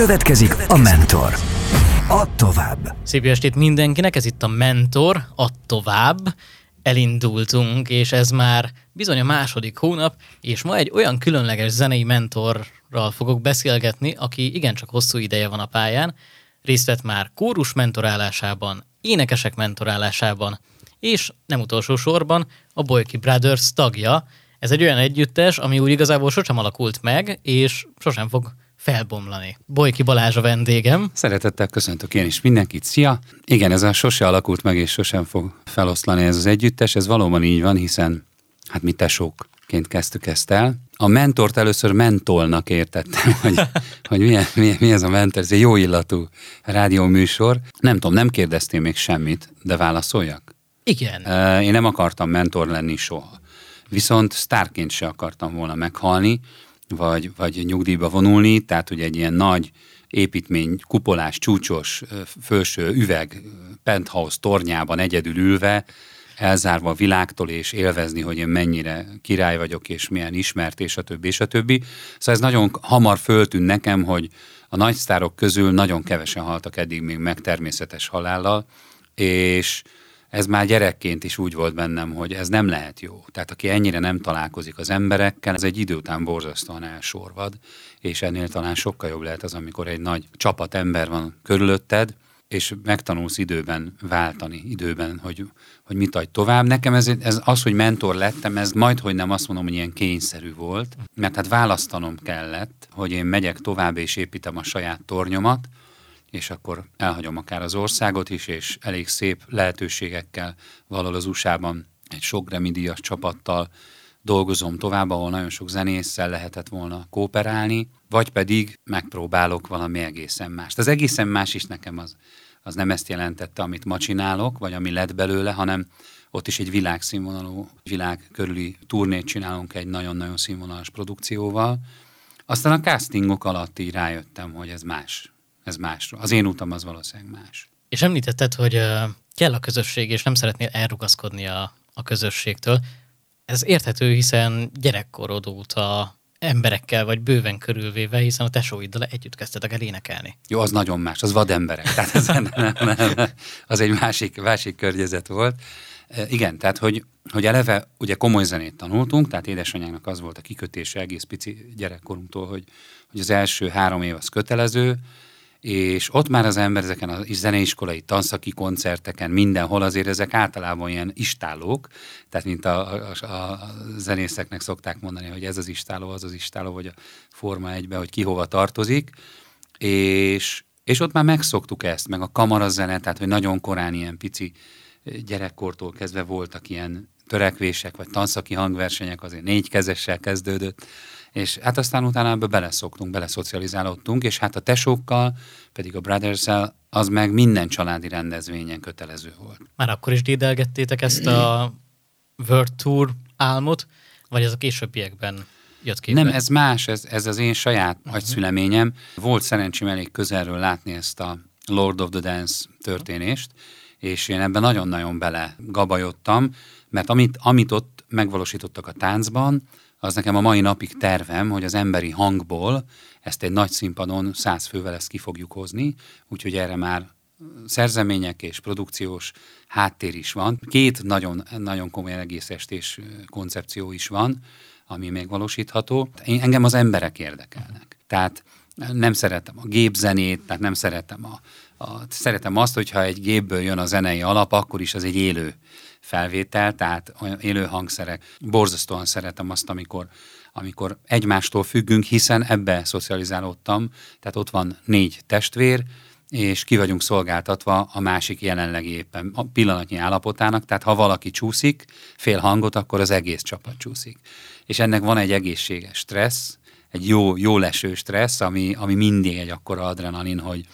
Következik a Mentor. Add tovább. Szép estét mindenkinek, ez itt a Mentor, add tovább. Elindultunk, és ez már bizony a második hónap, és ma egy olyan különleges zenei mentorral fogok beszélgetni, aki igencsak hosszú ideje van a pályán, részt vett már kórus mentorálásában, énekesek mentorálásában, és nem utolsó sorban a Boyki Brothers tagja. Ez egy olyan együttes, ami úgy igazából sosem alakult meg, és sosem fog felbomlani. Bolyki Balázs a vendégem. Szeretettel köszöntök én is mindenkit. Szia! Igen, ez a sose alakult meg, és sosem fog feloszlani ez az együttes. Ez valóban így van, hiszen hát mi tesókként kezdtük ezt el. A mentort először mentolnak értettem, hogy, hogy milyen, milyen, mi ez a mentor. Ez egy jó illatú rádióműsor. Nem tudom, nem kérdeztél még semmit, de válaszoljak? Igen. Én nem akartam mentor lenni soha. Viszont sztárként se akartam volna meghalni, vagy, vagy nyugdíjba vonulni, tehát hogy egy ilyen nagy építmény, kupolás, csúcsos, felső üveg, penthouse tornyában egyedül ülve, elzárva a világtól, és élvezni, hogy én mennyire király vagyok, és milyen ismert, és a többi, és a többi. Szóval ez nagyon hamar föltűnt nekem, hogy a nagy sztárok közül nagyon kevesen haltak eddig még meg természetes halállal, és ez már gyerekként is úgy volt bennem, hogy ez nem lehet jó. Tehát aki ennyire nem találkozik az emberekkel, ez egy idő után borzasztóan elsorvad, és ennél talán sokkal jobb lehet az, amikor egy nagy csapat ember van körülötted, és megtanulsz időben váltani, időben, hogy, hogy mit adj tovább. Nekem ez, ez az, hogy mentor lettem, ez majd, hogy nem azt mondom, hogy ilyen kényszerű volt, mert hát választanom kellett, hogy én megyek tovább és építem a saját tornyomat, és akkor elhagyom akár az országot is, és elég szép lehetőségekkel valahol az USA-ban egy sok Grammy csapattal dolgozom tovább, ahol nagyon sok zenésszel lehetett volna kooperálni, vagy pedig megpróbálok valami egészen mást. Az egészen más is nekem az, az nem ezt jelentette, amit ma csinálok, vagy ami lett belőle, hanem ott is egy világszínvonalú, világ körüli turnét csinálunk egy nagyon-nagyon színvonalas produkcióval. Aztán a castingok alatt így rájöttem, hogy ez más ez másról. Az én utam az valószínűleg más. És említetted, hogy kell a közösség, és nem szeretnél elrugaszkodni a, a közösségtől. Ez érthető, hiszen gyerekkorod óta emberekkel vagy bőven körülvéve, hiszen a tesóiddal együtt kezdtetek el énekelni. Jó, az nagyon más, az vademberek. Tehát ez nem, nem, nem, az egy másik, másik környezet volt. E, igen, tehát hogy, hogy eleve ugye komoly zenét tanultunk, tehát édesanyának az volt a kikötése egész pici gyerekkorunktól, hogy, hogy az első három év az kötelező, és ott már az ember ezeken a zeneiskolai tanszaki koncerteken, mindenhol azért ezek általában ilyen istálók, tehát mint a, a, a zenészeknek szokták mondani, hogy ez az istáló, az az istáló, vagy a Forma egybe, hogy ki hova tartozik, és, és ott már megszoktuk ezt, meg a kamarazene, tehát hogy nagyon korán ilyen pici gyerekkortól kezdve voltak ilyen törekvések, vagy tanszaki hangversenyek, azért négy kezessel kezdődött, és hát aztán utána ebbe beleszoktunk, beleszocializálódtunk, és hát a tesókkal, pedig a brothers az meg minden családi rendezvényen kötelező volt. Már akkor is dédelgettétek ezt a World Tour álmot, vagy ez a későbbiekben jött képbe? Nem, ez más, ez, ez az én saját uh-huh. agyszüleményem. Volt szerencsém elég közelről látni ezt a Lord of the Dance történést, és én ebben nagyon-nagyon bele gabajottam, mert amit, amit ott megvalósítottak a táncban, az nekem a mai napig tervem, hogy az emberi hangból ezt egy nagy színpadon száz fővel ezt ki fogjuk hozni, úgyhogy erre már szerzemények és produkciós háttér is van. Két nagyon, nagyon komoly egész estés koncepció is van, ami megvalósítható. Engem az emberek érdekelnek. Tehát nem szeretem a gépzenét, tehát nem szeretem a, a, szeretem azt, hogyha egy gépből jön a zenei alap, akkor is az egy élő felvétel, tehát olyan élő hangszerek. Borzasztóan szeretem azt, amikor, amikor egymástól függünk, hiszen ebbe szocializálódtam, tehát ott van négy testvér, és ki vagyunk szolgáltatva a másik jelenlegi éppen a pillanatnyi állapotának, tehát ha valaki csúszik, fél hangot, akkor az egész csapat csúszik. És ennek van egy egészséges stressz, egy jó, jó leső stressz, ami, ami mindig egy akkora adrenalin, hogy,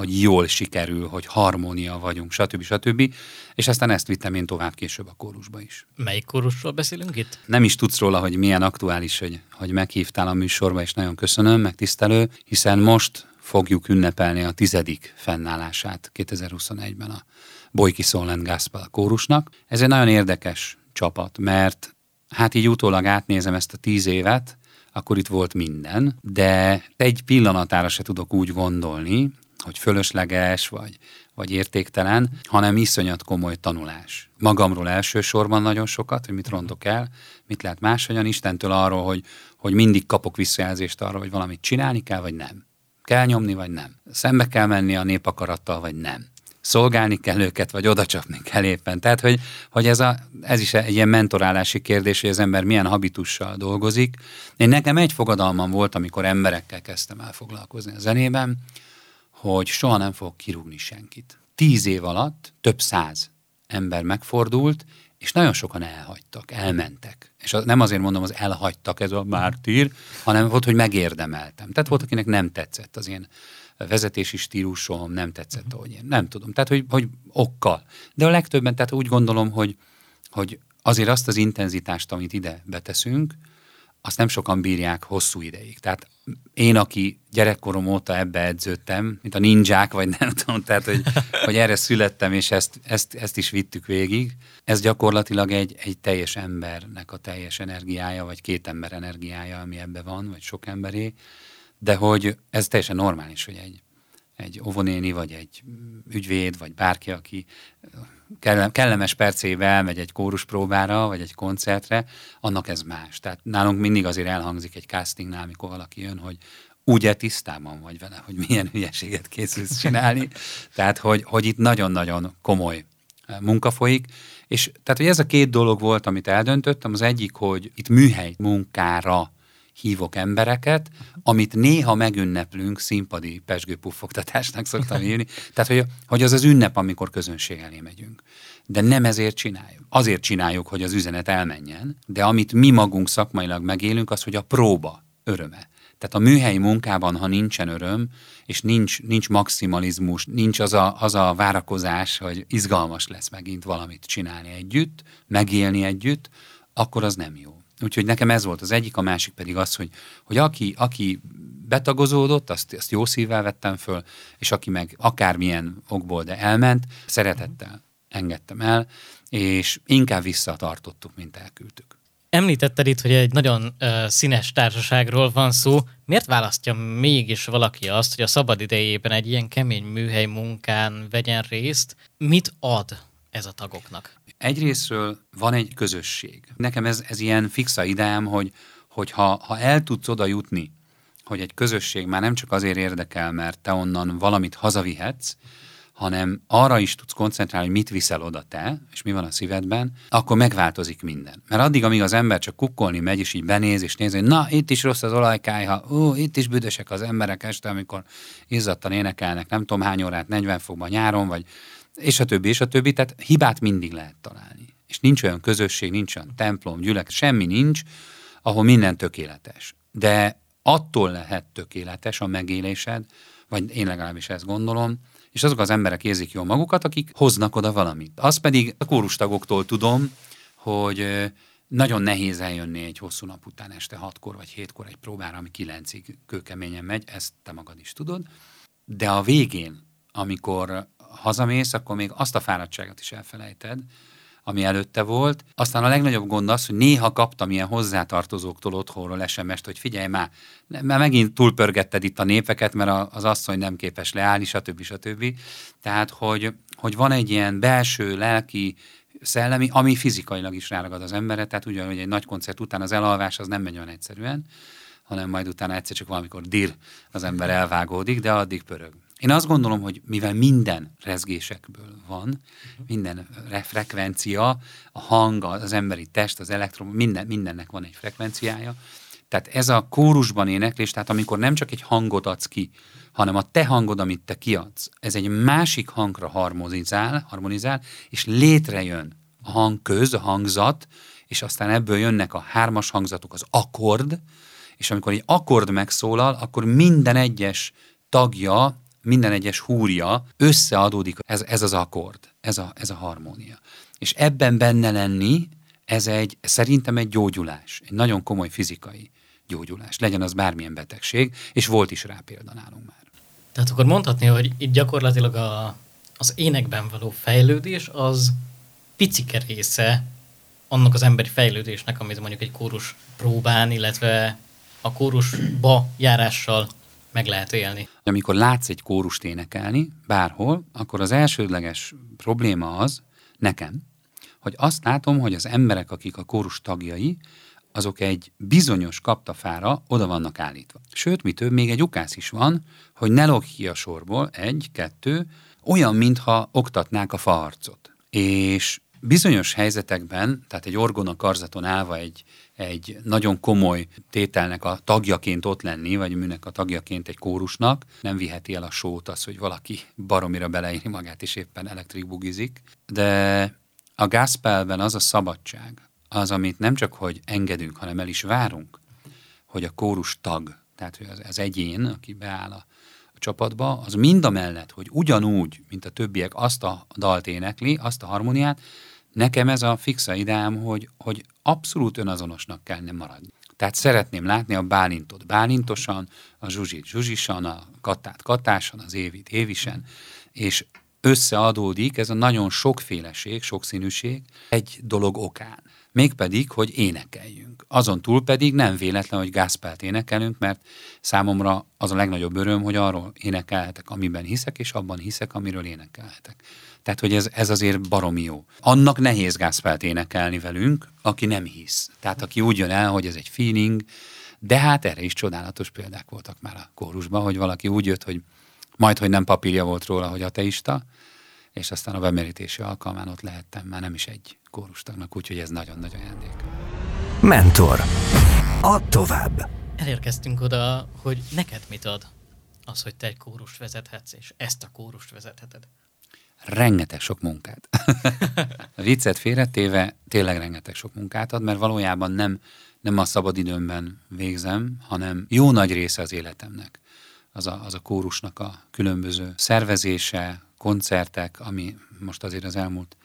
hogy jól sikerül, hogy harmónia vagyunk, stb. stb. És aztán ezt vittem én tovább később a kórusba is. Melyik kórusról beszélünk itt? Nem is tudsz róla, hogy milyen aktuális, hogy, hogy meghívtál a műsorba, és nagyon köszönöm, meg tisztelő, hiszen most fogjuk ünnepelni a tizedik fennállását 2021-ben a Bojki Szolent Gászpál kórusnak. Ez egy nagyon érdekes csapat, mert hát így utólag átnézem ezt a tíz évet, akkor itt volt minden, de egy pillanatára se tudok úgy gondolni, hogy fölösleges, vagy, vagy értéktelen, hanem iszonyat komoly tanulás. Magamról elsősorban nagyon sokat, hogy mit rondok el, mit lehet máshogyan, Istentől arról, hogy, hogy mindig kapok visszajelzést arra, hogy valamit csinálni kell, vagy nem. Kell nyomni, vagy nem. Szembe kell menni a népakarattal, vagy nem szolgálni kell őket, vagy odacsapni kell éppen. Tehát, hogy, hogy ez, a, ez is egy ilyen mentorálási kérdés, hogy az ember milyen habitussal dolgozik. Én nekem egy fogadalmam volt, amikor emberekkel kezdtem el foglalkozni a zenében, hogy soha nem fogok kirúgni senkit. Tíz év alatt több száz ember megfordult, és nagyon sokan elhagytak, elmentek. És nem azért mondom, az elhagytak, ez a mártír, hanem volt, hogy megérdemeltem. Tehát volt, akinek nem tetszett az én vezetési stílusom, nem tetszett, ahogy én. Nem tudom. Tehát, hogy, hogy okkal. De a legtöbben, tehát úgy gondolom, hogy, hogy azért azt az intenzitást, amit ide beteszünk, azt nem sokan bírják hosszú ideig. Tehát én, aki gyerekkorom óta ebbe edződtem, mint a ninják, vagy nem tudom, tehát, hogy, hogy erre születtem, és ezt, ezt, ezt is vittük végig, ez gyakorlatilag egy, egy teljes embernek a teljes energiája, vagy két ember energiája, ami ebbe van, vagy sok emberé, de hogy ez teljesen normális, hogy egy, egy ovonéni, vagy egy ügyvéd, vagy bárki, aki kellemes percével megy egy kóruspróbára, vagy egy koncertre, annak ez más. Tehát nálunk mindig azért elhangzik egy castingnál, amikor valaki jön, hogy ugye tisztában vagy vele, hogy milyen hülyeséget készülsz csinálni. tehát, hogy, hogy itt nagyon-nagyon komoly eh, munka folyik, és tehát, hogy ez a két dolog volt, amit eldöntöttem, az egyik, hogy itt műhely munkára hívok embereket, amit néha megünneplünk, színpadi pesgőpuffogtatásnak szoktam írni. Tehát, hogy, hogy az az ünnep, amikor közönség elé megyünk. De nem ezért csináljuk. Azért csináljuk, hogy az üzenet elmenjen, de amit mi magunk szakmailag megélünk, az, hogy a próba öröme. Tehát a műhelyi munkában, ha nincsen öröm, és nincs, nincs maximalizmus, nincs az a, az a várakozás, hogy izgalmas lesz megint valamit csinálni együtt, megélni együtt, akkor az nem jó. Úgyhogy nekem ez volt az egyik, a másik pedig az, hogy, hogy aki, aki betagozódott, azt, azt jó szívvel vettem föl, és aki meg akármilyen okból, de elment, szeretettel engedtem el, és inkább visszatartottuk, mint elküldtük. Említetted itt, hogy egy nagyon uh, színes társaságról van szó. Miért választja mégis valaki azt, hogy a szabad idejében egy ilyen kemény műhely munkán vegyen részt? Mit ad ez a tagoknak? Egyrésztről van egy közösség. Nekem ez, ez ilyen fixa ideám, hogy, hogy ha, ha el tudsz oda jutni, hogy egy közösség már nem csak azért érdekel, mert te onnan valamit hazavihetsz, hanem arra is tudsz koncentrálni, hogy mit viszel oda te, és mi van a szívedben, akkor megváltozik minden. Mert addig, amíg az ember csak kukkolni megy, és így benéz, és néz, hogy na, itt is rossz az olajkájha, ú, itt is büdösek az emberek este, amikor izzadtan énekelnek, nem tudom hány órát, 40 fokban nyáron, vagy és a többi, és a többi, tehát hibát mindig lehet találni. És nincs olyan közösség, nincs olyan templom, gyülek, semmi nincs, ahol minden tökéletes. De attól lehet tökéletes a megélésed, vagy én legalábbis ezt gondolom, és azok az emberek érzik jól magukat, akik hoznak oda valamit. Az pedig a kórustagoktól tudom, hogy nagyon nehéz eljönni egy hosszú nap után este hatkor vagy hétkor egy próbára, ami kilencig kőkeményen megy, ezt te magad is tudod. De a végén, amikor hazamész, akkor még azt a fáradtságot is elfelejted, ami előtte volt. Aztán a legnagyobb gond az, hogy néha kaptam ilyen hozzátartozóktól otthonról SMS-t, hogy figyelj már, már megint túlpörgetted itt a népeket, mert az asszony nem képes leállni, stb. stb. Tehát, hogy, hogy van egy ilyen belső, lelki, szellemi, ami fizikailag is ráragad az emberre, tehát ugyanúgy egy nagy koncert után az elalvás az nem megy olyan egyszerűen, hanem majd utána egyszer csak valamikor dir az ember elvágódik, de addig pörög. Én azt gondolom, hogy mivel minden rezgésekből van, minden frekvencia, a hang, az emberi test, az elektron, minden, mindennek van egy frekvenciája, tehát ez a kórusban éneklés, tehát amikor nem csak egy hangot adsz ki, hanem a te hangod, amit te kiadsz, ez egy másik hangra harmonizál, harmonizál és létrejön a hang köz, a hangzat, és aztán ebből jönnek a hármas hangzatok, az akkord, és amikor egy akkord megszólal, akkor minden egyes tagja minden egyes húrja összeadódik, ez, ez az akkord, ez a, ez a harmónia. És ebben benne lenni, ez egy, szerintem egy gyógyulás, egy nagyon komoly fizikai gyógyulás, legyen az bármilyen betegség, és volt is rá példa nálunk már. Tehát akkor mondhatni, hogy itt gyakorlatilag a, az énekben való fejlődés az picike része annak az emberi fejlődésnek, amit mondjuk egy kórus próbán, illetve a kórusba járással meg lehet élni. Amikor látsz egy kórust énekelni bárhol, akkor az elsődleges probléma az, nekem, hogy azt látom, hogy az emberek, akik a kórus tagjai, azok egy bizonyos kaptafára oda vannak állítva. Sőt, mi több, még egy ukász is van, hogy ne log ki a sorból, egy, kettő, olyan, mintha oktatnák a faharcot. És bizonyos helyzetekben, tehát egy orgona karzaton állva egy, egy nagyon komoly tételnek a tagjaként ott lenni, vagy műnek a tagjaként egy kórusnak, nem viheti el a sót az, hogy valaki baromira beleírni magát, és éppen elektrik bugizik. De a gászpelben az a szabadság, az, amit nem csak, hogy engedünk, hanem el is várunk, hogy a kórus tag, tehát hogy az, az egyén, aki beáll a, a csapatba, az mind a mellett, hogy ugyanúgy, mint a többiek azt a dalt énekli, azt a harmóniát, nekem ez a fixa ideám, hogy, hogy abszolút önazonosnak kell nem maradni. Tehát szeretném látni a Bálintot bálintosan, a Zsuzsit zsuzsisan, a Katát katásan, az Évit évisen, és összeadódik ez a nagyon sokféleség, sokszínűség egy dolog okán mégpedig, hogy énekeljünk. Azon túl pedig nem véletlen, hogy Gászpált énekelünk, mert számomra az a legnagyobb öröm, hogy arról énekelhetek, amiben hiszek, és abban hiszek, amiről énekelhetek. Tehát, hogy ez, ez azért baromi jó. Annak nehéz Gászpált énekelni velünk, aki nem hisz. Tehát, aki úgy jön el, hogy ez egy feeling, de hát erre is csodálatos példák voltak már a kórusban, hogy valaki úgy jött, hogy majd, hogy nem papírja volt róla, hogy ateista, és aztán a bemerítési alkalmán ott lehettem már nem is egy kórustagnak, úgyhogy ez nagyon nagy ajándék. Mentor. Add tovább. Elérkeztünk oda, hogy neked mit ad az, hogy te egy kórust vezethetsz, és ezt a kórust vezetheted. Rengeteg sok munkát. a viccet félretéve tényleg rengeteg sok munkát ad, mert valójában nem, nem a szabadidőmben végzem, hanem jó nagy része az életemnek. Az a, az a kórusnak a különböző szervezése, koncertek, ami most azért az elmúlt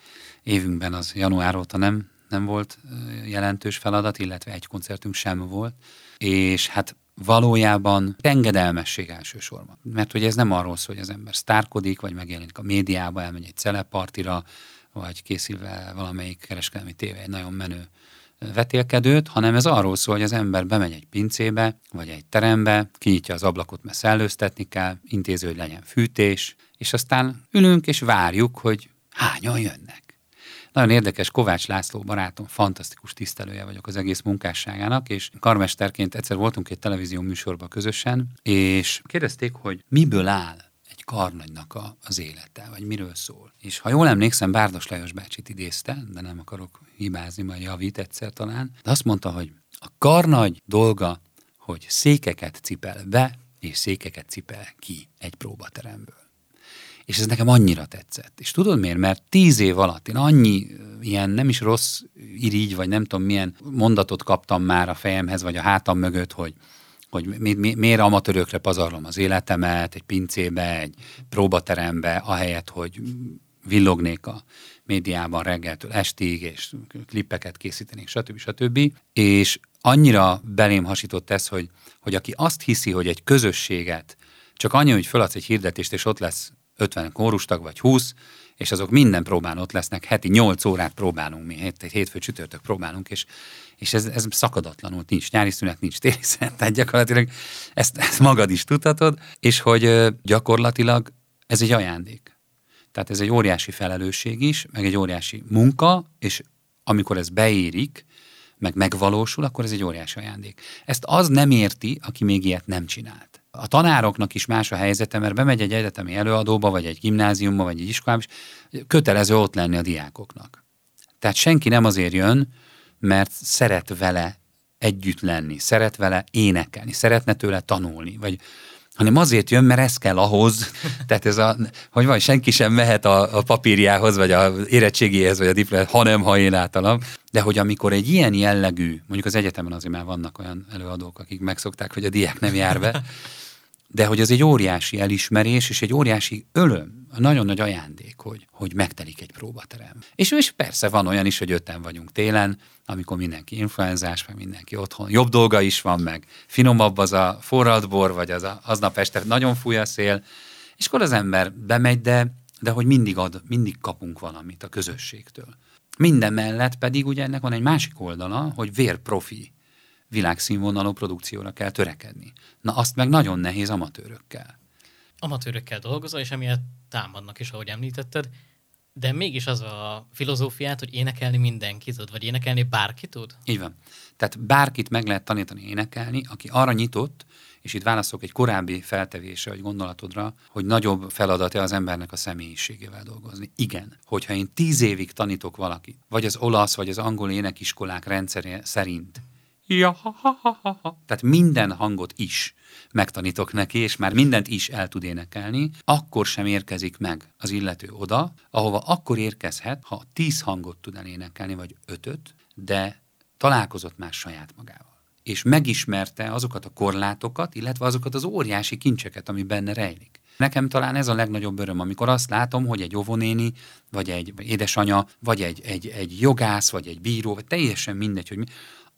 évünkben az január óta nem, nem volt jelentős feladat, illetve egy koncertünk sem volt, és hát valójában engedelmesség elsősorban. Mert hogy ez nem arról szól, hogy az ember sztárkodik, vagy megjelenik a médiába, elmegy egy celepartira, vagy készülve valamelyik kereskedelmi tévé egy nagyon menő vetélkedőt, hanem ez arról szól, hogy az ember bemegy egy pincébe, vagy egy terembe, kinyitja az ablakot, mert szellőztetni kell, intéző, hogy legyen fűtés, és aztán ülünk és várjuk, hogy hányan jönnek. Nagyon érdekes, Kovács László barátom, fantasztikus tisztelője vagyok az egész munkásságának, és karmesterként egyszer voltunk egy televízió műsorban közösen, és kérdezték, hogy miből áll egy karnagynak a, az élete, vagy miről szól. És ha jól emlékszem, Bárdos Lajos bácsit idézte, de nem akarok hibázni, majd javít egyszer talán, de azt mondta, hogy a karnagy dolga, hogy székeket cipel be, és székeket cipel ki egy próbateremből. És ez nekem annyira tetszett. És tudod miért? Mert tíz év alatt én annyi ilyen nem is rossz irigy, vagy nem tudom milyen mondatot kaptam már a fejemhez, vagy a hátam mögött, hogy, hogy mi, mi, miért amatőrökre pazarlom az életemet, egy pincébe, egy próbaterembe, ahelyett, hogy villognék a médiában reggeltől estig, és klippeket készítenék, stb. stb. És annyira belém hasított ez, hogy, hogy aki azt hiszi, hogy egy közösséget csak annyi, hogy feladsz egy hirdetést, és ott lesz 50 kórustag vagy 20, és azok minden próbán ott lesznek, heti 8 órát próbálunk mi, hét, hétfő csütörtök próbálunk, és, és ez, ez szakadatlanul nincs nyári szünet, nincs téli szünet, tehát gyakorlatilag ezt, ezt magad is tudhatod, és hogy gyakorlatilag ez egy ajándék. Tehát ez egy óriási felelősség is, meg egy óriási munka, és amikor ez beérik, meg megvalósul, akkor ez egy óriási ajándék. Ezt az nem érti, aki még ilyet nem csinált. A tanároknak is más a helyzete, mert bemegy egy egyetemi előadóba, vagy egy gimnáziumba, vagy egy iskolába, és kötelező ott lenni a diákoknak. Tehát senki nem azért jön, mert szeret vele együtt lenni, szeret vele énekelni, szeretne tőle tanulni, vagy hanem azért jön, mert ez kell ahhoz, tehát ez a, hogy van, senki sem mehet a, a papírjához, vagy a érettségéhez, vagy a diplomához, hanem ha én általam. De hogy amikor egy ilyen jellegű, mondjuk az egyetemen azért már vannak olyan előadók, akik megszokták, hogy a diák nem jár be, de hogy az egy óriási elismerés, és egy óriási ölöm, nagyon nagy ajándék, hogy, hogy megtelik egy próbaterem. És, és persze van olyan is, hogy öten vagyunk télen, amikor mindenki influenzás, meg mindenki otthon. Jobb dolga is van, meg finomabb az a forradbor, vagy az a, aznap este nagyon fúj a szél, és akkor az ember bemegy, de, de hogy mindig ad, mindig kapunk valamit a közösségtől. Minden mellett pedig ugye ennek van egy másik oldala, hogy vérprofi világszínvonalú produkcióra kell törekedni. Na azt meg nagyon nehéz amatőrökkel. Amatőrökkel dolgozol, és emiatt támadnak is, ahogy említetted, de mégis az a filozófiát, hogy énekelni mindenki tud, vagy énekelni bárki tud? Így van. Tehát bárkit meg lehet tanítani énekelni, aki arra nyitott, és itt válaszolok egy korábbi feltevésre, vagy gondolatodra, hogy nagyobb feladat-e az embernek a személyiségével dolgozni. Igen. Hogyha én tíz évig tanítok valakit, vagy az olasz, vagy az angol énekiskolák rendszeré szerint, ja, ha, ha, ha, ha. Tehát minden hangot is megtanítok neki, és már mindent is el tud énekelni, akkor sem érkezik meg az illető oda, ahova akkor érkezhet, ha tíz hangot tud elénekelni, vagy ötöt, de találkozott már saját magával és megismerte azokat a korlátokat, illetve azokat az óriási kincseket, ami benne rejlik. Nekem talán ez a legnagyobb öröm, amikor azt látom, hogy egy óvonéni, vagy egy édesanya, vagy egy, egy, egy jogász, vagy egy bíró, vagy teljesen mindegy, hogy mi,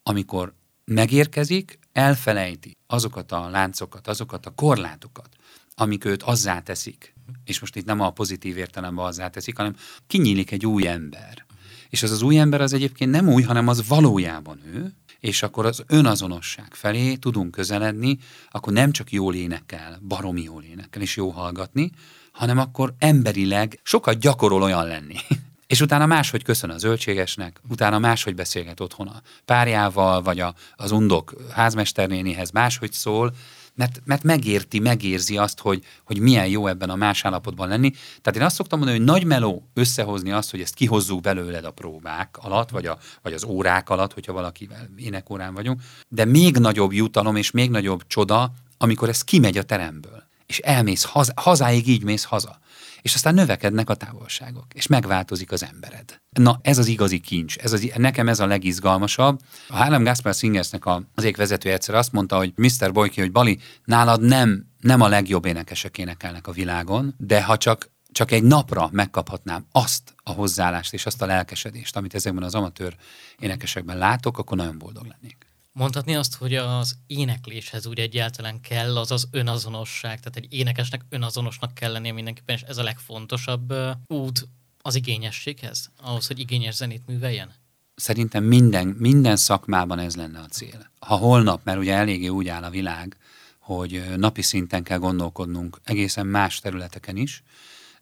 amikor megérkezik, elfelejti azokat a láncokat, azokat a korlátokat, amik őt azzá teszik. És most itt nem a pozitív értelemben azzá teszik, hanem kinyílik egy új ember. És az az új ember az egyébként nem új, hanem az valójában ő, és akkor az önazonosság felé tudunk közeledni, akkor nem csak jól énekel, baromi jól énekel, és jó hallgatni, hanem akkor emberileg sokat gyakorol olyan lenni. És utána máshogy köszön a zöldségesnek, utána máshogy beszélget otthon a párjával, vagy a, az undok házmesternénihez máshogy szól, mert, mert megérti, megérzi azt, hogy, hogy milyen jó ebben a más állapotban lenni. Tehát én azt szoktam mondani, hogy nagy meló összehozni azt, hogy ezt kihozzuk belőled a próbák alatt, vagy, a, vagy az órák alatt, hogyha valakivel énekórán vagyunk, de még nagyobb jutalom és még nagyobb csoda, amikor ez kimegy a teremből, és elmész haza, hazáig így mész haza és aztán növekednek a távolságok, és megváltozik az embered. Na, ez az igazi kincs, ez az, nekem ez a legizgalmasabb. A Harlem Gaspar Singersnek az vezető egyszer azt mondta, hogy Mr. Boyki, hogy Bali, nálad nem, nem a legjobb énekesek énekelnek a világon, de ha csak csak egy napra megkaphatnám azt a hozzáállást és azt a lelkesedést, amit ezekben az amatőr énekesekben látok, akkor nagyon boldog lennék. Mondhatni azt, hogy az énekléshez úgy egyáltalán kell az az önazonosság, tehát egy énekesnek önazonosnak kell lennie mindenképpen, és ez a legfontosabb út az igényességhez, ahhoz, hogy igényes zenét műveljen? Szerintem minden, minden szakmában ez lenne a cél. Ha holnap, mert ugye eléggé úgy áll a világ, hogy napi szinten kell gondolkodnunk egészen más területeken is,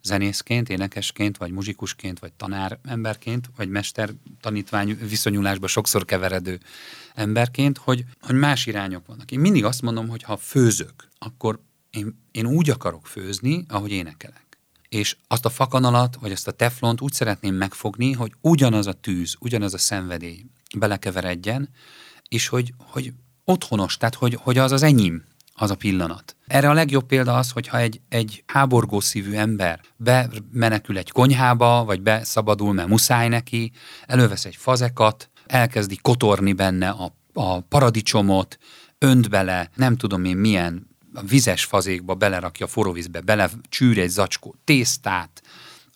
zenészként, énekesként, vagy muzsikusként, vagy tanár emberként, vagy mester tanítvány viszonyulásba sokszor keveredő emberként, hogy, hogy más irányok vannak. Én mindig azt mondom, hogy ha főzök, akkor én, én úgy akarok főzni, ahogy énekelek. És azt a fakanalat, vagy azt a teflont úgy szeretném megfogni, hogy ugyanaz a tűz, ugyanaz a szenvedély belekeveredjen, és hogy, hogy otthonos, tehát hogy, hogy az az enyém, az a pillanat. Erre a legjobb példa az, hogyha egy, egy háborgó szívű ember bemenekül egy konyhába, vagy beszabadul, mert muszáj neki, elővesz egy fazekat, elkezdi kotorni benne a, a paradicsomot, önt bele, nem tudom én milyen a vizes fazékba belerakja forró vízbe, bele csűr egy zacskó tésztát,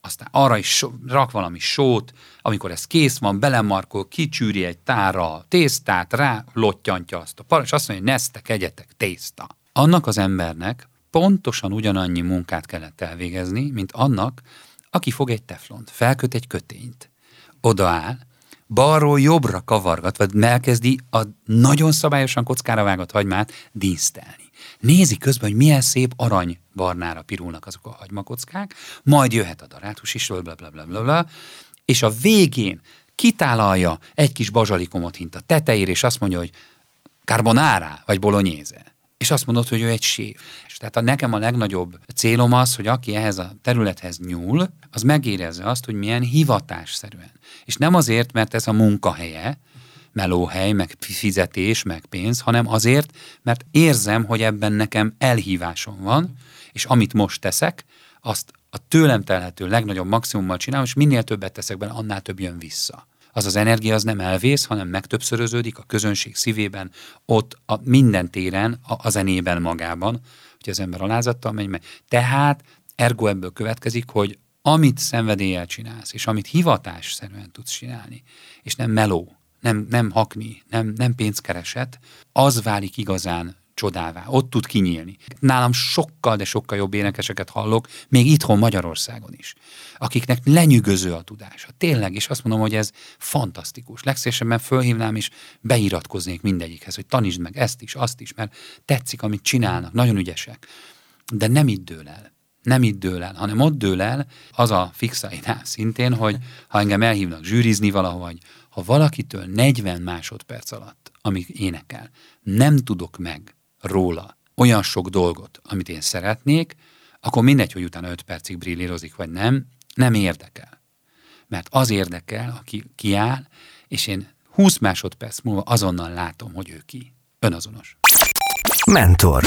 aztán arra is so, rak valami sót, amikor ez kész van, belemarkol, kicsűri egy tára tésztát, rá lottyantja azt a par, és azt mondja, hogy nesztek, egyetek tészta. Annak az embernek pontosan ugyanannyi munkát kellett elvégezni, mint annak, aki fog egy teflont, felköt egy kötényt, odaáll, balról jobbra kavargat, vagy elkezdi a nagyon szabályosan kockára vágott hagymát dísztelni. Nézi közben, hogy milyen szép arany barnára pirulnak azok a hagymakockák, majd jöhet a darátus is, bla, bla, bla, bla, bla, és a végén kitálalja egy kis bazsalikomot hint a tetejére, és azt mondja, hogy carbonara, vagy bolognese. És azt mondod, hogy ő egy séf. És tehát a, nekem a legnagyobb célom az, hogy aki ehhez a területhez nyúl, az megérezze azt, hogy milyen hivatásszerűen. És nem azért, mert ez a munkahelye, melóhely, meg fizetés, meg pénz, hanem azért, mert érzem, hogy ebben nekem elhívásom van, és amit most teszek, azt a tőlem telhető legnagyobb maximummal csinálom, és minél többet teszek bele, annál több jön vissza. Az az energia az nem elvész, hanem megtöbbszöröződik a közönség szívében, ott a minden téren, a, a zenében magában, hogy az ember alázattal megy meg. Tehát ergo ebből következik, hogy amit szenvedéllyel csinálsz, és amit hivatásszerűen tudsz csinálni, és nem meló, nem, nem hakni, nem, nem pénzkereset, az válik igazán csodává, ott tud kinyílni. Nálam sokkal, de sokkal jobb énekeseket hallok, még itthon Magyarországon is, akiknek lenyűgöző a tudása. Tényleg, és azt mondom, hogy ez fantasztikus. Legszívesebben fölhívnám és beiratkoznék mindegyikhez, hogy tanítsd meg ezt is, azt is, mert tetszik, amit csinálnak, nagyon ügyesek. De nem itt dől el. Nem itt dől el, hanem ott dől el az a fixainál szintén, hogy ha engem elhívnak zsűrizni valahogy, ha valakitől 40 másodperc alatt, amíg énekel, nem tudok meg róla olyan sok dolgot, amit én szeretnék, akkor mindegy, hogy utána 5 percig brillírozik, vagy nem, nem érdekel. Mert az érdekel, aki kiáll, és én 20 másodperc múlva azonnal látom, hogy ő ki. Önazonos. Mentor.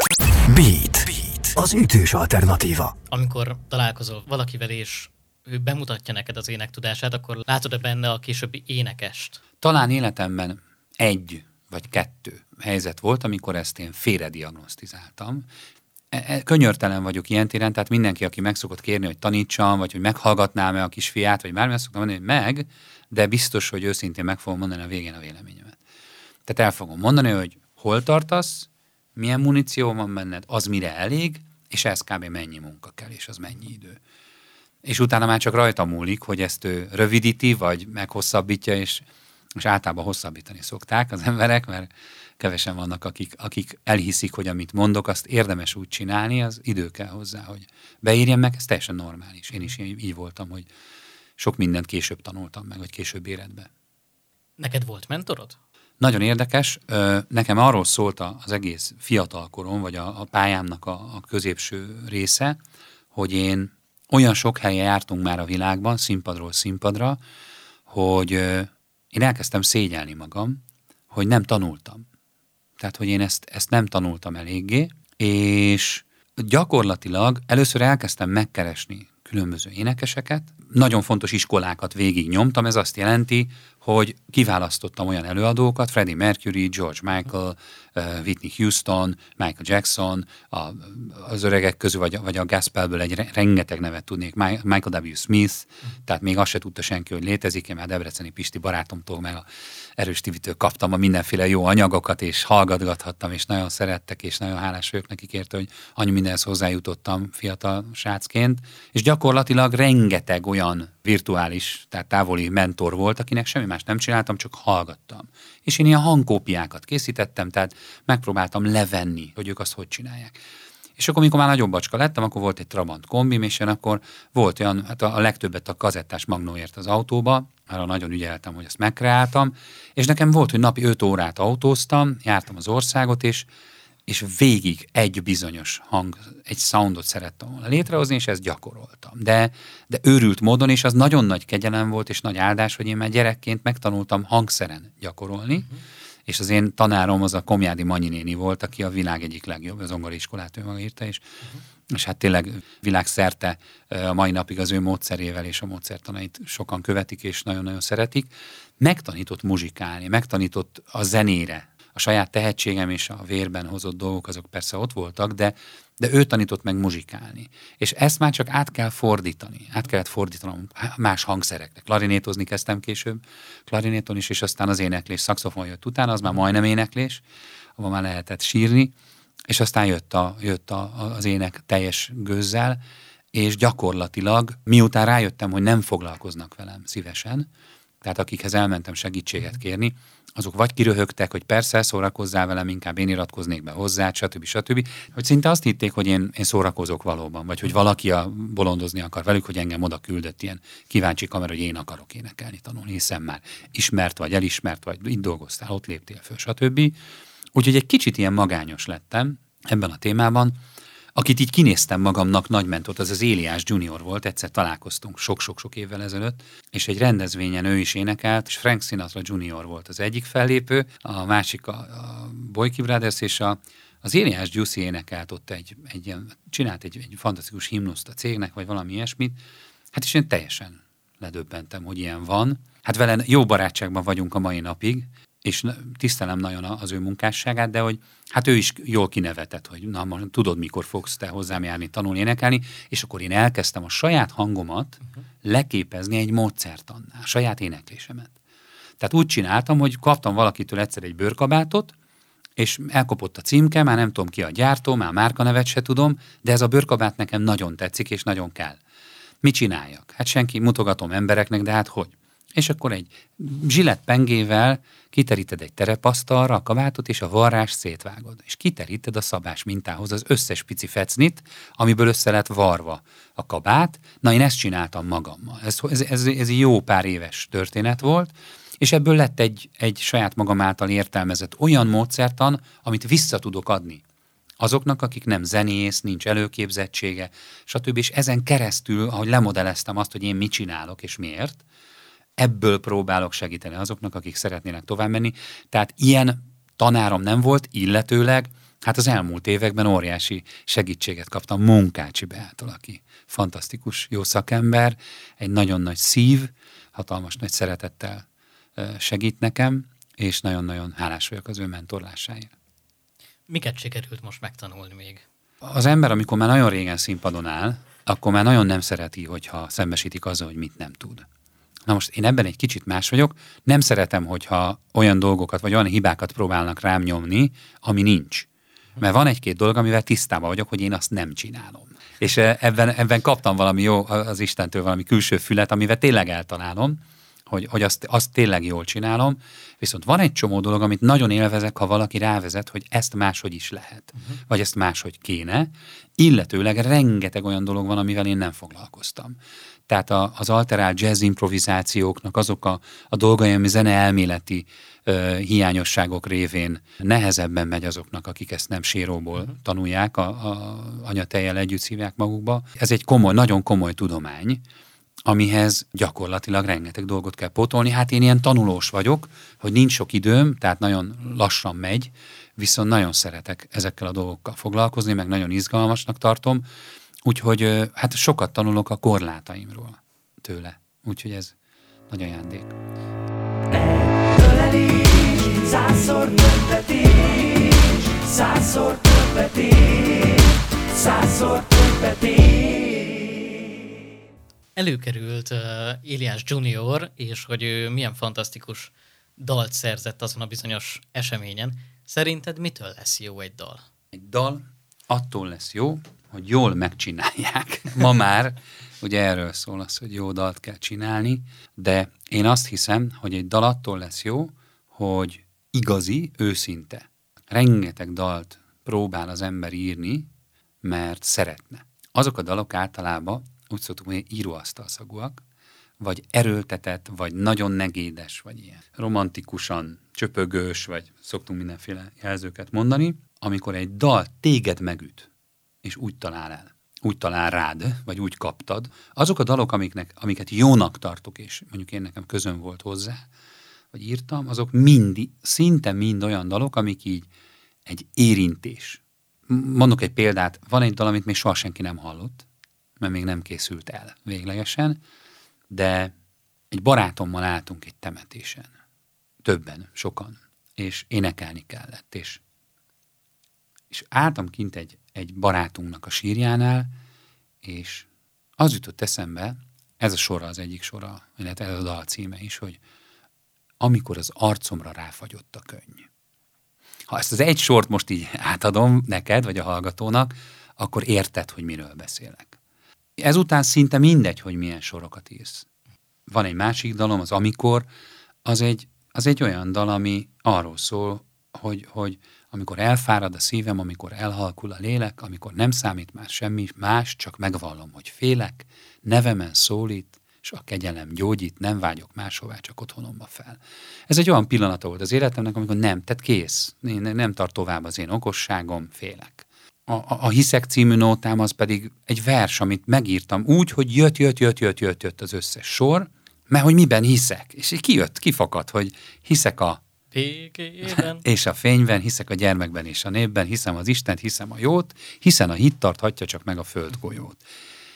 Beat. Beat. Az ütős alternatíva. Amikor találkozol valakivel, és ő bemutatja neked az énektudását, akkor látod-e benne a későbbi énekest? Talán életemben egy vagy kettő helyzet volt, amikor ezt én félrediagnosztizáltam. E- e- Könyörtelen vagyok ilyen téren, tehát mindenki, aki meg szokott kérni, hogy tanítsam, vagy hogy meghallgatnám-e a kisfiát, vagy bármi, azt szoktam mondani, hogy meg, de biztos, hogy őszintén meg fogom mondani a végén a véleményemet. Tehát el fogom mondani, hogy hol tartasz, milyen muníció van benned, az mire elég, és ez kb. mennyi munka kell, és az mennyi idő. És utána már csak rajta múlik, hogy ezt ő rövidíti, vagy meghosszabbítja, és, és általában hosszabbítani szokták az emberek, mert kevesen vannak, akik, akik elhiszik, hogy amit mondok, azt érdemes úgy csinálni, az idő kell hozzá, hogy beírjem meg, ez teljesen normális. Én is így, voltam, hogy sok mindent később tanultam meg, vagy később éredbe. Neked volt mentorod? Nagyon érdekes. Nekem arról szólt az egész fiatalkorom, vagy a, a pályámnak a, középső része, hogy én olyan sok helyen jártunk már a világban, színpadról színpadra, hogy én elkezdtem szégyelni magam, hogy nem tanultam. Tehát, hogy én ezt, ezt nem tanultam eléggé, és gyakorlatilag először elkezdtem megkeresni különböző énekeseket. Nagyon fontos iskolákat végig nyomtam, ez azt jelenti, hogy kiválasztottam olyan előadókat, Freddie Mercury, George Michael, Whitney Houston, Michael Jackson, a, az öregek közül, vagy, vagy a Gaspelből egy re- rengeteg nevet tudnék, Mi- Michael W. Smith, tehát még azt se tudta senki, hogy létezik, én már Debreceni Pisti barátomtól, meg a Erős Tivitől kaptam a mindenféle jó anyagokat, és hallgatgathattam, és nagyon szerettek, és nagyon hálás vagyok nekik érte, hogy annyi mindenhez hozzájutottam fiatal srácként, és gyakorlatilag rengeteg olyan virtuális, tehát távoli mentor volt, akinek semmi más nem csináltam, csak hallgattam. És én ilyen hangkópiákat készítettem, tehát megpróbáltam levenni, hogy ők azt hogy csinálják. És akkor, amikor már nagyobb bacska lettem, akkor volt egy Trabant kombim, és én akkor volt olyan, hát a, legtöbbet a kazettás magnóért az autóba, arra nagyon ügyeltem, hogy ezt megkreáltam, és nekem volt, hogy napi 5 órát autóztam, jártam az országot, és, és végig egy bizonyos hang, egy soundot szerettem volna létrehozni, és ezt gyakoroltam. De, de őrült módon, és az nagyon nagy kegyelem volt, és nagy áldás, hogy én már gyerekként megtanultam hangszeren gyakorolni, uh-huh. És az én tanárom az a Komjádi Manyi néni volt, aki a világ egyik legjobb, az zongoriskolát ő maga írta, és, uh-huh. és hát tényleg világszerte a mai napig az ő módszerével és a módszertanait sokan követik, és nagyon-nagyon szeretik. Megtanított muzsikálni, megtanított a zenére, a saját tehetségem és a vérben hozott dolgok azok persze ott voltak, de, de ő tanított meg muzsikálni. És ezt már csak át kell fordítani. Át kellett fordítanom más hangszereknek. Klarinétozni kezdtem később, klarinéton is, és aztán az éneklés, szaxofon jött utána, az már majdnem éneklés, ahol már lehetett sírni, és aztán jött, a, jött a, az ének teljes gőzzel, és gyakorlatilag, miután rájöttem, hogy nem foglalkoznak velem szívesen, tehát akikhez elmentem segítséget kérni, azok vagy kiröhögtek, hogy persze, szórakozzál velem, inkább én iratkoznék be hozzá, stb. stb. Hogy szinte azt hitték, hogy én, én szórakozok valóban, vagy hogy valaki a bolondozni akar velük, hogy engem oda küldött ilyen kíváncsi kamera, hogy én akarok énekelni, tanulni, hiszen már ismert vagy, elismert vagy, itt dolgoztál, ott léptél föl, stb. Úgyhogy egy kicsit ilyen magányos lettem ebben a témában, akit így kinéztem magamnak nagy mentort, az az Éliás Junior volt, egyszer találkoztunk sok-sok-sok évvel ezelőtt, és egy rendezvényen ő is énekelt, és Frank Sinatra Junior volt az egyik fellépő, a másik a, a Boyki Brothers, és a, az Éliás Gyuszi énekelt ott egy, egy ilyen, csinált egy, egy fantasztikus himnuszt a cégnek, vagy valami ilyesmit, hát és én teljesen ledöbbentem, hogy ilyen van. Hát vele jó barátságban vagyunk a mai napig, és tisztelem nagyon az ő munkásságát, de hogy hát ő is jól kinevetett, hogy na most tudod, mikor fogsz te hozzám járni, tanulni, énekelni, és akkor én elkezdtem a saját hangomat leképezni egy módszertannál, a saját éneklésemet. Tehát úgy csináltam, hogy kaptam valakitől egyszer egy bőrkabátot, és elkopott a címke, már nem tudom ki a gyártó, már márkanevet se tudom, de ez a bőrkabát nekem nagyon tetszik, és nagyon kell. Mit csináljak? Hát senki, mutogatom embereknek, de hát hogy? És akkor egy zsilett pengével kiteríted egy terepasztalra a kabátot, és a varrás szétvágod. És kiteríted a szabás mintához az összes pici fecnit, amiből össze lett varva a kabát. Na, én ezt csináltam magammal. Ez, ez, ez, ez jó pár éves történet volt, és ebből lett egy, egy saját magam által értelmezett olyan módszertan, amit vissza tudok adni azoknak, akik nem zenész, nincs előképzettsége, stb. És ezen keresztül, ahogy lemodeleztem azt, hogy én mit csinálok és miért, ebből próbálok segíteni azoknak, akik szeretnének tovább menni. Tehát ilyen tanárom nem volt, illetőleg hát az elmúlt években óriási segítséget kaptam Munkácsi Beától, aki fantasztikus, jó szakember, egy nagyon nagy szív, hatalmas nagy szeretettel segít nekem, és nagyon-nagyon hálás vagyok az ő mentorlásáért. Miket sikerült most megtanulni még? Az ember, amikor már nagyon régen színpadon áll, akkor már nagyon nem szereti, hogyha szembesítik azzal, hogy mit nem tud. Na most én ebben egy kicsit más vagyok. Nem szeretem, hogyha olyan dolgokat, vagy olyan hibákat próbálnak rám nyomni, ami nincs. Mert van egy-két dolog, amivel tisztában vagyok, hogy én azt nem csinálom. És ebben, ebben kaptam valami jó, az Istentől valami külső fület, amivel tényleg eltalálom, hogy, hogy azt, azt tényleg jól csinálom, viszont van egy csomó dolog, amit nagyon élvezek, ha valaki rávezet, hogy ezt máshogy is lehet, uh-huh. vagy ezt máshogy kéne, illetőleg rengeteg olyan dolog van, amivel én nem foglalkoztam. Tehát a, az alterált jazz improvizációknak azok a, a dolgai, ami zene elméleti ö, hiányosságok révén nehezebben megy azoknak, akik ezt nem séróból uh-huh. tanulják, a, a anyatejjel együtt szívják magukba. Ez egy komoly, nagyon komoly tudomány, amihez gyakorlatilag rengeteg dolgot kell potolni. Hát én ilyen tanulós vagyok, hogy nincs sok időm, tehát nagyon lassan megy, viszont nagyon szeretek ezekkel a dolgokkal foglalkozni, meg nagyon izgalmasnak tartom, úgyhogy hát sokat tanulok a korlátaimról tőle. Úgyhogy ez nagy ajándék. százszor többet is, százszor többet is, százszor többet is. Előkerült uh, Ilias Junior, és hogy ő milyen fantasztikus dalt szerzett azon a bizonyos eseményen. Szerinted mitől lesz jó egy dal? Egy dal attól lesz jó, hogy jól megcsinálják. Ma már ugye erről szól az, hogy jó dalt kell csinálni, de én azt hiszem, hogy egy dal attól lesz jó, hogy igazi, őszinte. Rengeteg dalt próbál az ember írni, mert szeretne. Azok a dalok általában úgy szoktuk mondani, íróasztalszagúak, vagy erőltetett, vagy nagyon negédes, vagy ilyen romantikusan csöpögős, vagy szoktunk mindenféle jelzőket mondani, amikor egy dal téged megüt, és úgy talál el, úgy talál rád, vagy úgy kaptad, azok a dalok, amiknek, amiket jónak tartok, és mondjuk én nekem közön volt hozzá, vagy írtam, azok mind, szinte mind olyan dalok, amik így egy érintés. Mondok egy példát, van egy dal, amit még soha senki nem hallott, mert még nem készült el véglegesen, de egy barátommal álltunk egy temetésen. Többen, sokan. És énekelni kellett. És, és álltam kint egy, egy barátunknak a sírjánál, és az jutott eszembe, ez a sora az egyik sora, illetve ez a dal címe is, hogy amikor az arcomra ráfagyott a könny. Ha ezt az egy sort most így átadom neked, vagy a hallgatónak, akkor érted, hogy miről beszélek. Ezután szinte mindegy, hogy milyen sorokat írsz. Van egy másik dalom, az Amikor, az egy, az egy olyan dal, ami arról szól, hogy, hogy amikor elfárad a szívem, amikor elhalkul a lélek, amikor nem számít már semmi más, csak megvallom, hogy félek, nevemen szólít, és a kegyelem gyógyít, nem vágyok máshová, csak otthonomba fel. Ez egy olyan pillanata volt az életemnek, amikor nem, tehát kész, nem tart tovább az én okosságom, félek a, a Hiszek című nótám az pedig egy vers, amit megírtam úgy, hogy jött, jött, jött, jött, jött, jött az összes sor, mert hogy miben hiszek. És kijött, kifakadt, hogy hiszek a Végében. és a fényben, hiszek a gyermekben és a népben, hiszem az Istent, hiszem a jót, hiszen a hit tarthatja csak meg a földgolyót.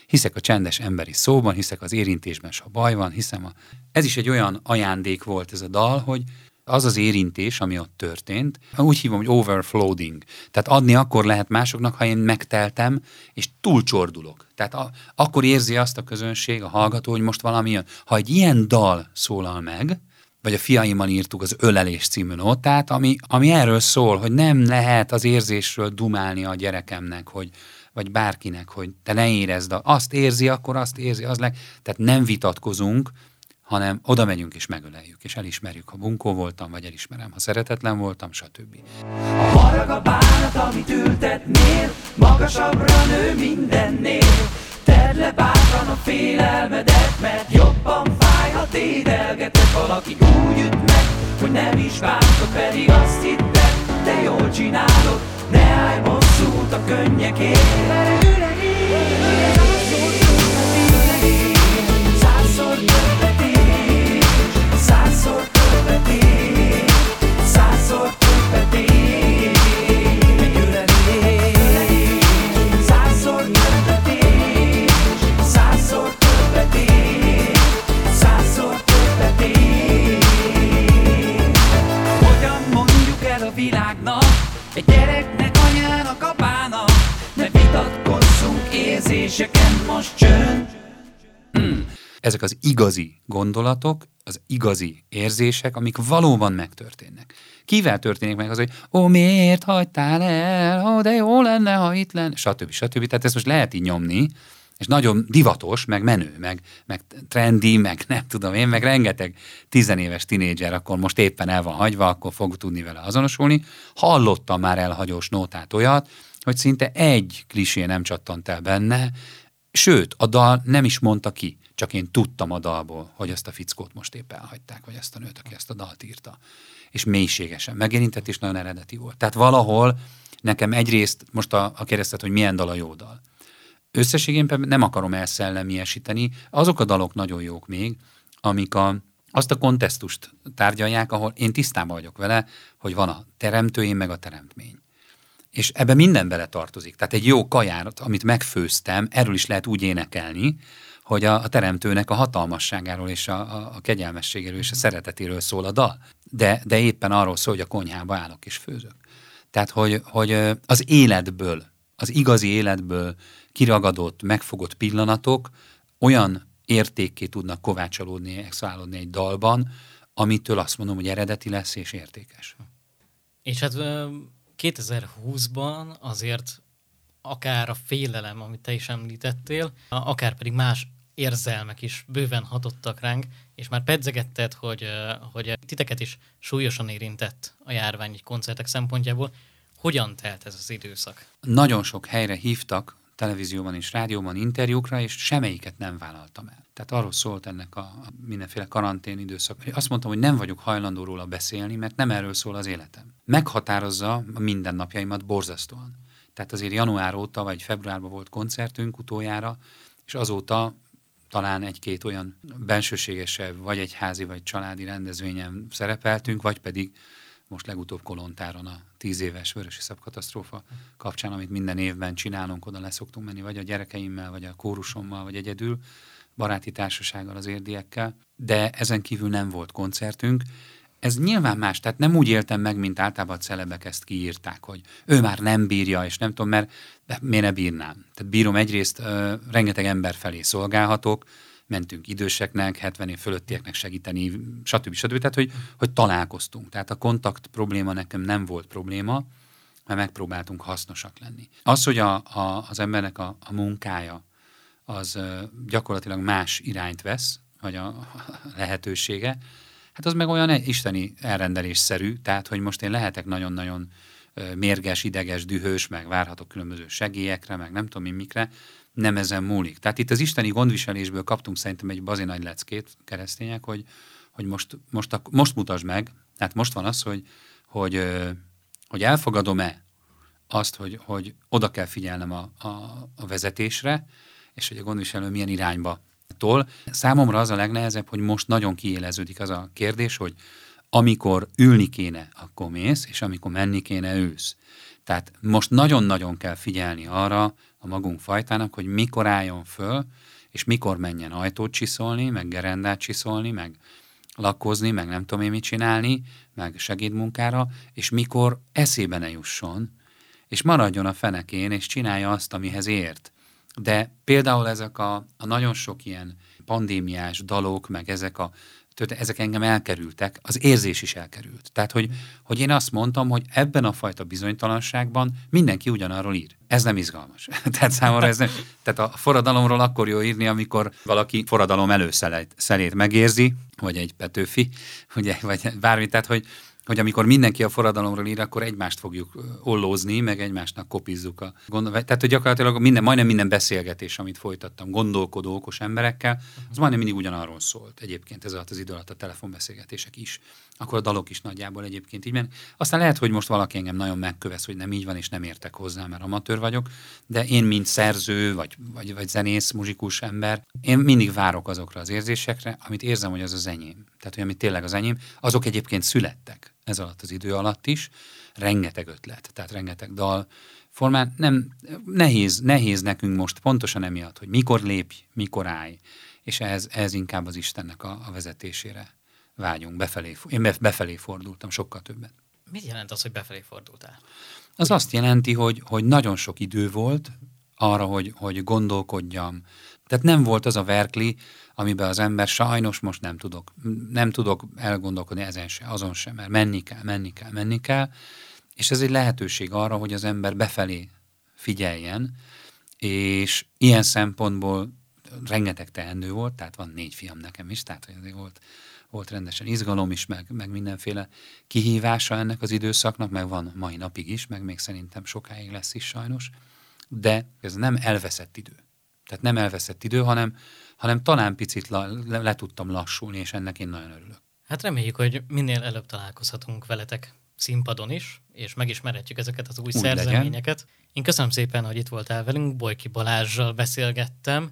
Hiszek a csendes emberi szóban, hiszek az érintésben, ha baj van, hiszem a... Ez is egy olyan ajándék volt ez a dal, hogy az az érintés, ami ott történt, úgy hívom, hogy overflowing. Tehát adni akkor lehet másoknak, ha én megteltem, és túlcsordulok. Tehát a, akkor érzi azt a közönség, a hallgató, hogy most valami jön. Ha egy ilyen dal szólal meg, vagy a fiaimmal írtuk az Ölelés című notát, ami, ami erről szól, hogy nem lehet az érzésről dumálni a gyerekemnek, hogy, vagy bárkinek, hogy te ne érezd, azt érzi, akkor azt érzi, az leg. Tehát nem vitatkozunk, hanem oda megyünk és megöleljük, és elismerjük, ha bunkó voltam, vagy elismerem, ha szeretetlen voltam, stb. A marag a bánat, amit ültetnél, magasabbra nő mindennél. Tedd le bátran a félelmedet, mert jobban fáj, ha dédelgeted. Valaki úgy üt meg, hogy nem is bántod, pedig azt hitted, te jól csinálod. Ne állj bosszút a könnyekért. Százszor többet ér, százszor többet ér, százszor többet ér. Egy Ezek az igazi gondolatok, az igazi érzések, amik valóban megtörténnek. Kivel történik meg az, hogy ó, miért hagytál el, ó, de jó lenne, ha itt lenne, stb. stb. Tehát ezt most lehet így nyomni, és nagyon divatos, meg menő, meg, meg trendi, meg nem tudom én, meg rengeteg tizenéves tinédzser, akkor most éppen el van hagyva, akkor fog tudni vele azonosulni. Hallottam már elhagyós nótát olyat, hogy szinte egy klisé nem csattant el benne, sőt, a dal nem is mondta ki, csak én tudtam a dalból, hogy ezt a fickót most épp elhagyták, vagy ezt a nőt, aki ezt a dalt írta. És mélységesen megérintett, és nagyon eredeti volt. Tehát valahol nekem egyrészt, most a, a kérdezted, hogy milyen dal a jó dal. Összességében nem akarom elszellemiesíteni, azok a dalok nagyon jók még, amik a, azt a kontextust tárgyalják, ahol én tisztában vagyok vele, hogy van a teremtőjén, meg a teremtmény. És ebbe minden bele tartozik. Tehát egy jó kajárat, amit megfőztem, erről is lehet úgy énekelni, hogy a, a teremtőnek a hatalmasságáról és a, a, a kegyelmességéről és a szeretetéről szól a dal. De, de éppen arról szól, hogy a konyhába állok és főzök. Tehát, hogy, hogy az életből, az igazi életből kiragadott, megfogott pillanatok olyan értékké tudnak kovácsolódni, exhalálódni egy dalban, amitől azt mondom, hogy eredeti lesz és értékes. És hát ö, 2020-ban azért akár a félelem, amit te is említettél, akár pedig más érzelmek is bőven hatottak ránk, és már pedzegetted, hogy, hogy titeket is súlyosan érintett a járvány egy koncertek szempontjából. Hogyan telt ez az időszak? Nagyon sok helyre hívtak, televízióban és rádióban interjúkra, és semmelyiket nem vállaltam el. Tehát arról szólt ennek a mindenféle karantén időszak. Azt mondtam, hogy nem vagyok hajlandó róla beszélni, mert nem erről szól az életem. Meghatározza a mindennapjaimat borzasztóan. Tehát azért január óta, vagy februárban volt koncertünk utoljára, és azóta talán egy-két olyan bensőségesebb, vagy egy házi, vagy családi rendezvényen szerepeltünk, vagy pedig most legutóbb Kolontáron a tíz éves vörösi katasztrófa kapcsán, amit minden évben csinálunk, oda leszoktunk menni, vagy a gyerekeimmel, vagy a kórusommal, vagy egyedül, baráti társasággal, az érdiekkel, de ezen kívül nem volt koncertünk. Ez nyilván más, tehát nem úgy éltem meg, mint általában a celebek ezt kiírták, hogy ő már nem bírja, és nem tudom, mert de miért ne bírnám. Tehát bírom egyrészt, uh, rengeteg ember felé szolgálhatok, mentünk időseknek, 70 év fölöttieknek segíteni, stb. stb. Tehát, hogy, hogy találkoztunk. Tehát a kontakt probléma nekem nem volt probléma, mert megpróbáltunk hasznosak lenni. Az, hogy a, a, az embernek a, a munkája az gyakorlatilag más irányt vesz, vagy a lehetősége, hát az meg olyan isteni elrendelésszerű, tehát, hogy most én lehetek nagyon-nagyon mérges, ideges, dühös, meg várhatok különböző segélyekre, meg nem tudom én mikre, nem ezen múlik. Tehát itt az isteni gondviselésből kaptunk szerintem egy bazi nagy leckét keresztények, hogy, hogy most, most, a, most mutasd meg, tehát most van az, hogy, hogy, hogy elfogadom-e azt, hogy, hogy oda kell figyelnem a, a, a vezetésre, és hogy a gondviselő milyen irányba tol. Számomra az a legnehezebb, hogy most nagyon kiéleződik az a kérdés, hogy amikor ülni kéne, akkor mész, és amikor menni kéne, ülsz. Tehát most nagyon-nagyon kell figyelni arra a magunk fajtának, hogy mikor álljon föl, és mikor menjen ajtót csiszolni, meg gerendát csiszolni, meg lakozni, meg nem tudom én mit csinálni, meg segédmunkára, és mikor eszébe ne jusson, és maradjon a fenekén, és csinálja azt, amihez ért. De például ezek a, a nagyon sok ilyen pandémiás dalok, meg ezek a ezek engem elkerültek, az érzés is elkerült. Tehát, hogy, hogy én azt mondtam, hogy ebben a fajta bizonytalanságban mindenki ugyanarról ír. Ez nem izgalmas. tehát számomra ez nem, tehát a forradalomról akkor jó írni, amikor valaki forradalom előszelét megérzi, vagy egy Petőfi, ugye, vagy bármi, tehát hogy, hogy amikor mindenki a forradalomról ír, akkor egymást fogjuk ollózni, meg egymásnak kopizzuk a gondol... Tehát, hogy gyakorlatilag minden, majdnem minden beszélgetés, amit folytattam gondolkodó, okos emberekkel, az majdnem mindig ugyanarról szólt egyébként ez alatt az idő alatt a telefonbeszélgetések is. Akkor a dalok is nagyjából egyébként így mennek. Aztán lehet, hogy most valaki engem nagyon megkövesz, hogy nem így van, és nem értek hozzá, mert amatőr vagyok, de én, mint szerző, vagy, vagy, vagy zenész, muzsikus ember, én mindig várok azokra az érzésekre, amit érzem, hogy az az enyém. Tehát, hogy amit tényleg az enyém, azok egyébként születtek ez alatt az idő alatt is, rengeteg ötlet, tehát rengeteg dal formán. Nem, nehéz, nehéz nekünk most pontosan emiatt, hogy mikor lépj, mikor állj, és ehhez, ehhez inkább az Istennek a, a vezetésére vágyunk. Befelé, én befelé fordultam sokkal többet. Mit jelent az, hogy befelé fordultál? Az azt jelenti, hogy, hogy nagyon sok idő volt arra, hogy, hogy gondolkodjam. Tehát nem volt az a verkli, amiben az ember sajnos most nem tudok, nem tudok elgondolkodni ezen se, azon sem, mert menni kell, menni kell, menni kell, és ez egy lehetőség arra, hogy az ember befelé figyeljen, és ilyen szempontból rengeteg teendő volt, tehát van négy fiam nekem is, tehát azért volt, volt rendesen izgalom is, meg, meg mindenféle kihívása ennek az időszaknak, meg van mai napig is, meg még szerintem sokáig lesz is sajnos, de ez nem elveszett idő. Tehát nem elveszett idő, hanem, hanem talán picit le, le, le tudtam lassulni, és ennek én nagyon örülök. Hát reméljük, hogy minél előbb találkozhatunk veletek színpadon is, és megismerhetjük ezeket az új Úgy szerzeményeket. Legyen. Én köszönöm szépen, hogy itt voltál velünk, Bojki Balázsral beszélgettem,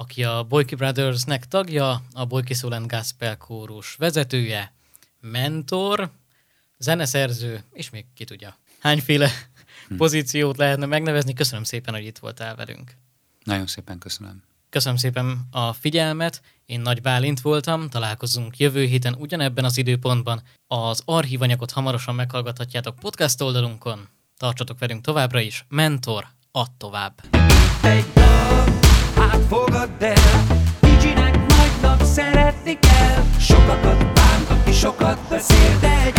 aki a Boyki Brothersnek tagja, a Boyki Szolent Gospel kórus vezetője, mentor, zeneszerző, és még ki tudja, hányféle hm. pozíciót lehetne megnevezni. Köszönöm szépen, hogy itt voltál velünk. Nagyon szépen köszönöm. Köszönöm szépen a figyelmet, én Nagy Bálint voltam, találkozunk jövő héten ugyanebben az időpontban. Az archívanyagot hamarosan meghallgathatjátok podcast oldalunkon. Tartsatok velünk továbbra is, mentor, add tovább. Egy nap, átfogadd el, kicsinek nagynak szeretni kell, sokakat bánt, aki sokat beszél, de egy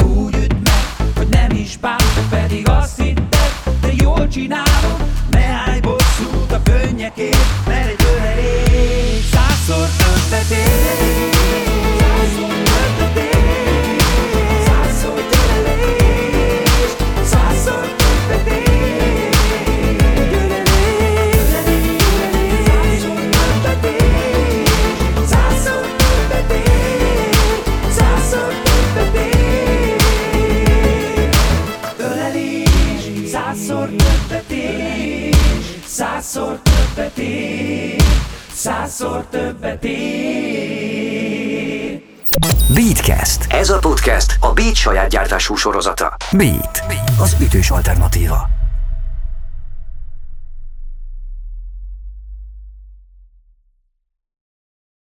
Beat saját gyártású sorozata. Beat. Az ütős alternatíva.